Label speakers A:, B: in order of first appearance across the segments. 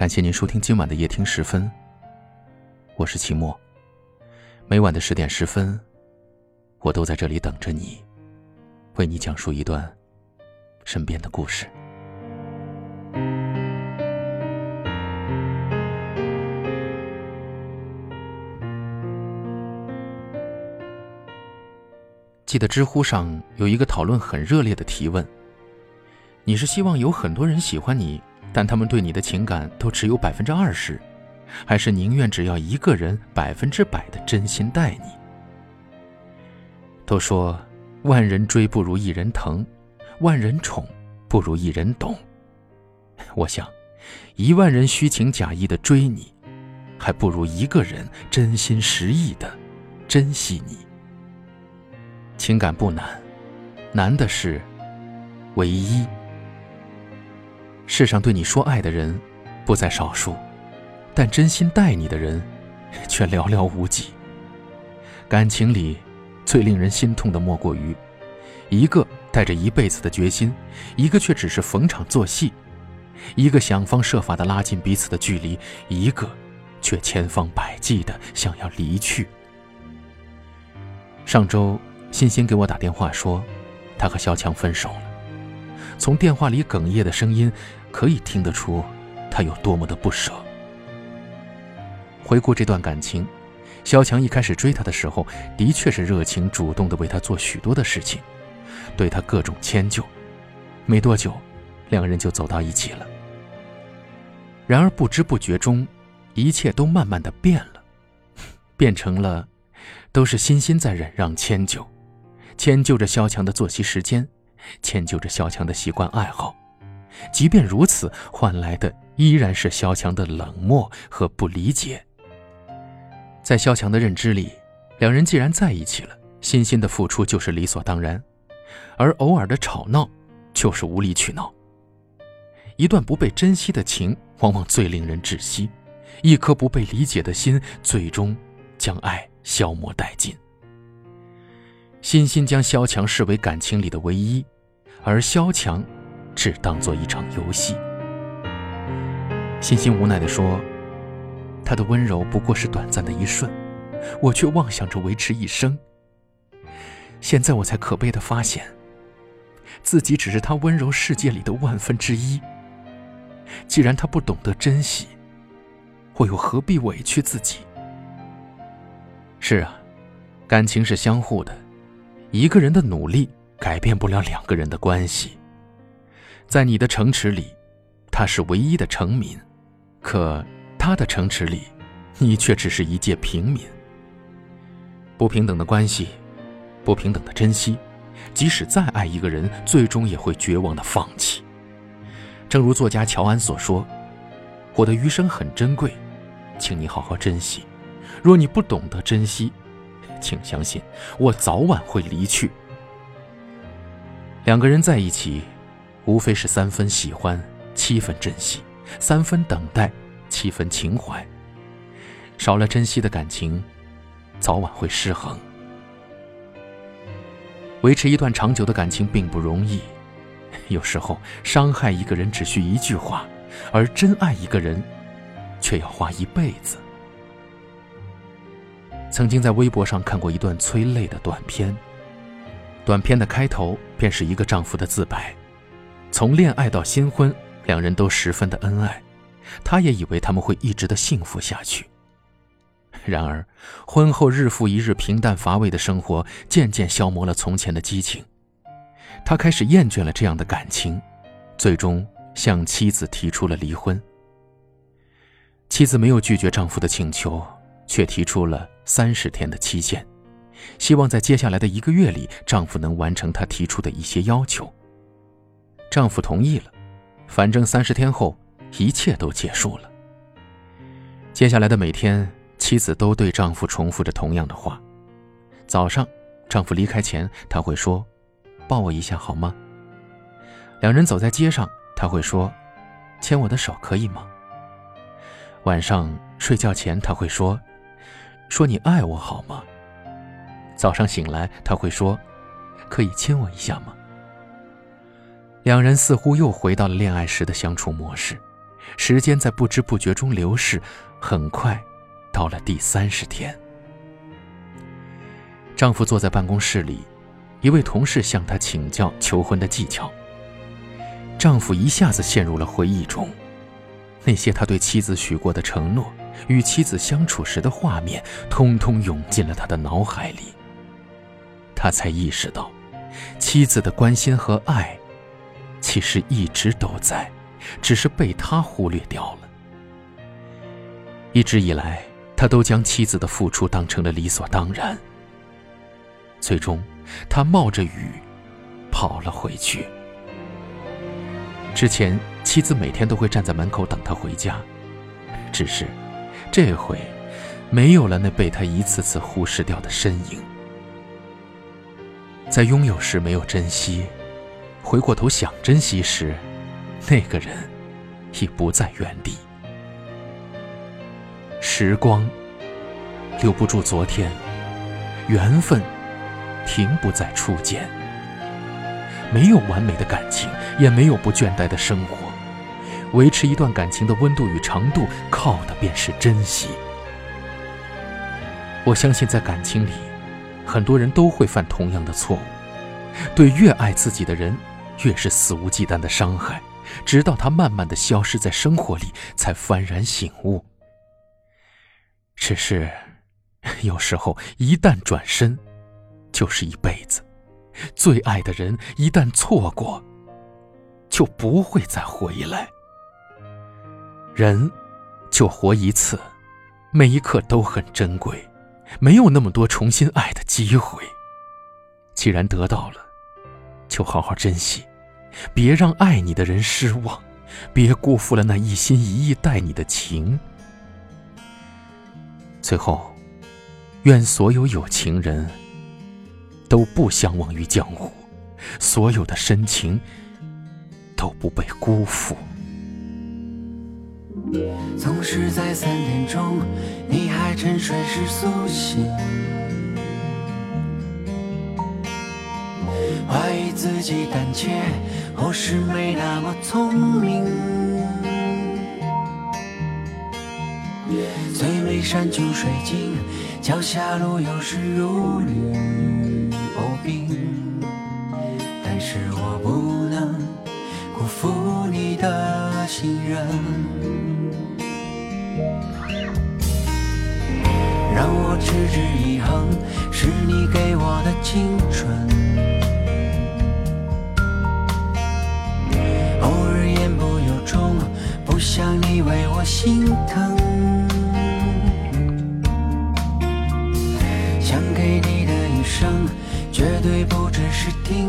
A: 感谢您收听今晚的夜听十分。我是齐墨，每晚的十点十分，我都在这里等着你，为你讲述一段身边的故事。记得知乎上有一个讨论很热烈的提问：你是希望有很多人喜欢你？但他们对你的情感都只有百分之二十，还是宁愿只要一个人百分之百的真心待你？都说万人追不如一人疼，万人宠不如一人懂。我想，一万人虚情假意的追你，还不如一个人真心实意的珍惜你。情感不难，难的是唯一。世上对你说爱的人不在少数，但真心待你的人却寥寥无几。感情里最令人心痛的莫过于，一个带着一辈子的决心，一个却只是逢场作戏；一个想方设法的拉近彼此的距离，一个却千方百计的想要离去。上周，欣欣给我打电话说，她和肖强分手了。从电话里哽咽的声音。可以听得出，他有多么的不舍。回顾这段感情，肖强一开始追她的时候，的确是热情主动的为她做许多的事情，对她各种迁就。没多久，两人就走到一起了。然而不知不觉中，一切都慢慢的变了，变成了，都是欣欣在忍让迁就，迁就着肖强的作息时间，迁就着肖强的习惯爱好。即便如此，换来的依然是萧强的冷漠和不理解。在萧强的认知里，两人既然在一起了，欣欣的付出就是理所当然，而偶尔的吵闹就是无理取闹。一段不被珍惜的情，往往最令人窒息；一颗不被理解的心，最终将爱消磨殆尽。欣欣将萧强视为感情里的唯一，而萧强。只当做一场游戏。欣欣无奈地说：“他的温柔不过是短暂的一瞬，我却妄想着维持一生。现在我才可悲地发现，自己只是他温柔世界里的万分之一。既然他不懂得珍惜，我又何必委屈自己？是啊，感情是相互的，一个人的努力改变不了两个人的关系。”在你的城池里，他是唯一的臣民；可他的城池里，你却只是一介平民。不平等的关系，不平等的珍惜，即使再爱一个人，最终也会绝望的放弃。正如作家乔安所说：“我的余生很珍贵，请你好好珍惜。若你不懂得珍惜，请相信我早晚会离去。”两个人在一起。无非是三分喜欢，七分珍惜；三分等待，七分情怀。少了珍惜的感情，早晚会失衡。维持一段长久的感情并不容易，有时候伤害一个人只需一句话，而真爱一个人，却要花一辈子。曾经在微博上看过一段催泪的短片，短片的开头便是一个丈夫的自白。从恋爱到新婚，两人都十分的恩爱，他也以为他们会一直的幸福下去。然而，婚后日复一日平淡乏味的生活渐渐消磨了从前的激情，他开始厌倦了这样的感情，最终向妻子提出了离婚。妻子没有拒绝丈夫的请求，却提出了三十天的期限，希望在接下来的一个月里，丈夫能完成他提出的一些要求。丈夫同意了，反正三十天后一切都结束了。接下来的每天，妻子都对丈夫重复着同样的话。早上，丈夫离开前，他会说：“抱我一下好吗？”两人走在街上，他会说：“牵我的手可以吗？”晚上睡觉前，他会说：“说你爱我好吗？”早上醒来，他会说：“可以亲我一下吗？”两人似乎又回到了恋爱时的相处模式，时间在不知不觉中流逝，很快到了第三十天。丈夫坐在办公室里，一位同事向他请教求婚的技巧。丈夫一下子陷入了回忆中，那些他对妻子许过的承诺，与妻子相处时的画面，通通涌进了他的脑海里。他才意识到，妻子的关心和爱，其实一直都在，只是被他忽略掉了。一直以来，他都将妻子的付出当成了理所当然。最终，他冒着雨跑了回去。之前，妻子每天都会站在门口等他回家，只是这回没有了那被他一次次忽视掉的身影。在拥有时没有珍惜，回过头想珍惜时，那个人已不在原地。时光留不住昨天，缘分。停不在初见，没有完美的感情，也没有不倦怠的生活。维持一段感情的温度与长度，靠的便是珍惜。我相信，在感情里，很多人都会犯同样的错误，对越爱自己的人，越是肆无忌惮的伤害，直到他慢慢的消失在生活里，才幡然醒悟。只是，有时候一旦转身。就是一辈子，最爱的人一旦错过，就不会再回来。人就活一次，每一刻都很珍贵，没有那么多重新爱的机会。既然得到了，就好好珍惜，别让爱你的人失望，别辜负了那一心一意待你的情。最后，愿所有有情人。都不相忘于江湖，所有的深情都不被辜负。
B: 总是在三点钟，你还沉睡时苏醒，自己胆怯，或是没那么聪明。最美山穷水尽，脚下路有时如履薄冰。但是我不能辜负你的信任，让我持之以恒，是你给我的青春。你为我心疼，想给你的一生。绝对不只是听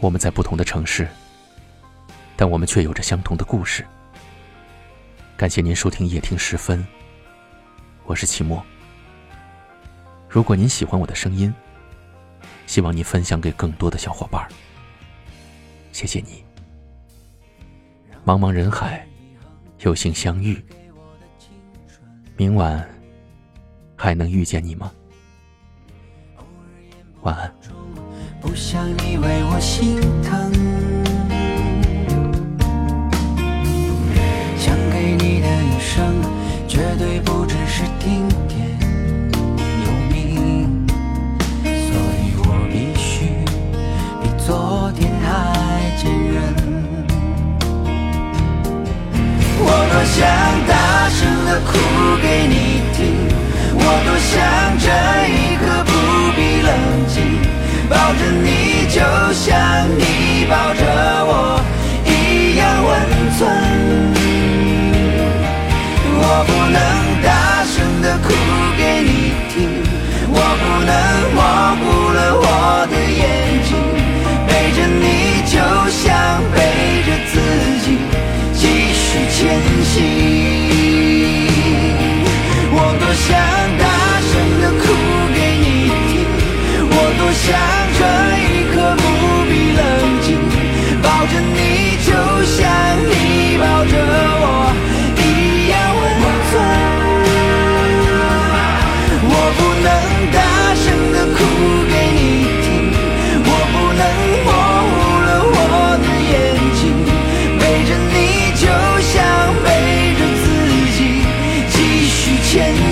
B: 我
A: 们在不同的城市，但我们却有着相同的故事。感谢您收听夜听时分，我是齐墨。如果您喜欢我的声音，希望您分享给更多的小伙伴。谢谢你。茫茫人海，有幸相遇，明晚还能遇见你吗？晚安。
B: 不想你为我心疼，想给你的一生，绝对不只是听听像你抱着我一样温存，我不能大声的哭给你听，我不能模糊了我的眼睛，背着你就像背着自己继续前行，我多想大声的哭给你听，我多想。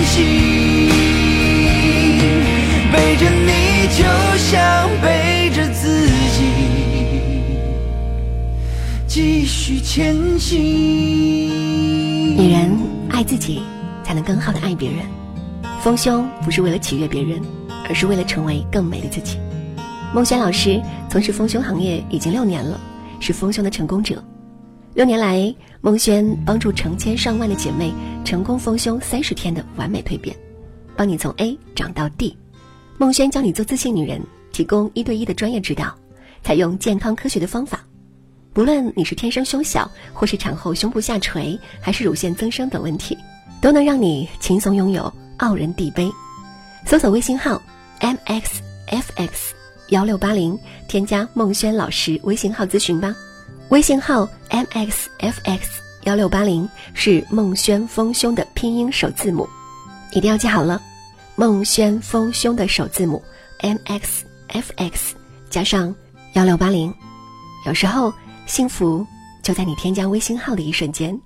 B: 心，背着你就像背着自己，继续前行。
C: 女人爱自己，才能更好的爱别人。丰胸不是为了取悦别人，而是为了成为更美的自己。孟轩老师从事丰胸行业已经六年了，是丰胸的成功者。六年来，孟轩帮助成千上万的姐妹成功丰胸三十天的完美蜕变，帮你从 A 长到 D。孟轩教你做自信女人，提供一对一的专业指导，采用健康科学的方法。不论你是天生胸小，或是产后胸部下垂，还是乳腺增生等问题，都能让你轻松拥有傲人地杯。搜索微信号 mxfx 幺六八零，添加孟轩老师微信号咨询吧。微信号 mxfx 幺六八零是孟轩丰胸的拼音首字母，一定要记好了。孟轩丰胸的首字母 mxfx 加上幺六八零，有时候幸福就在你添加微信号的一瞬间。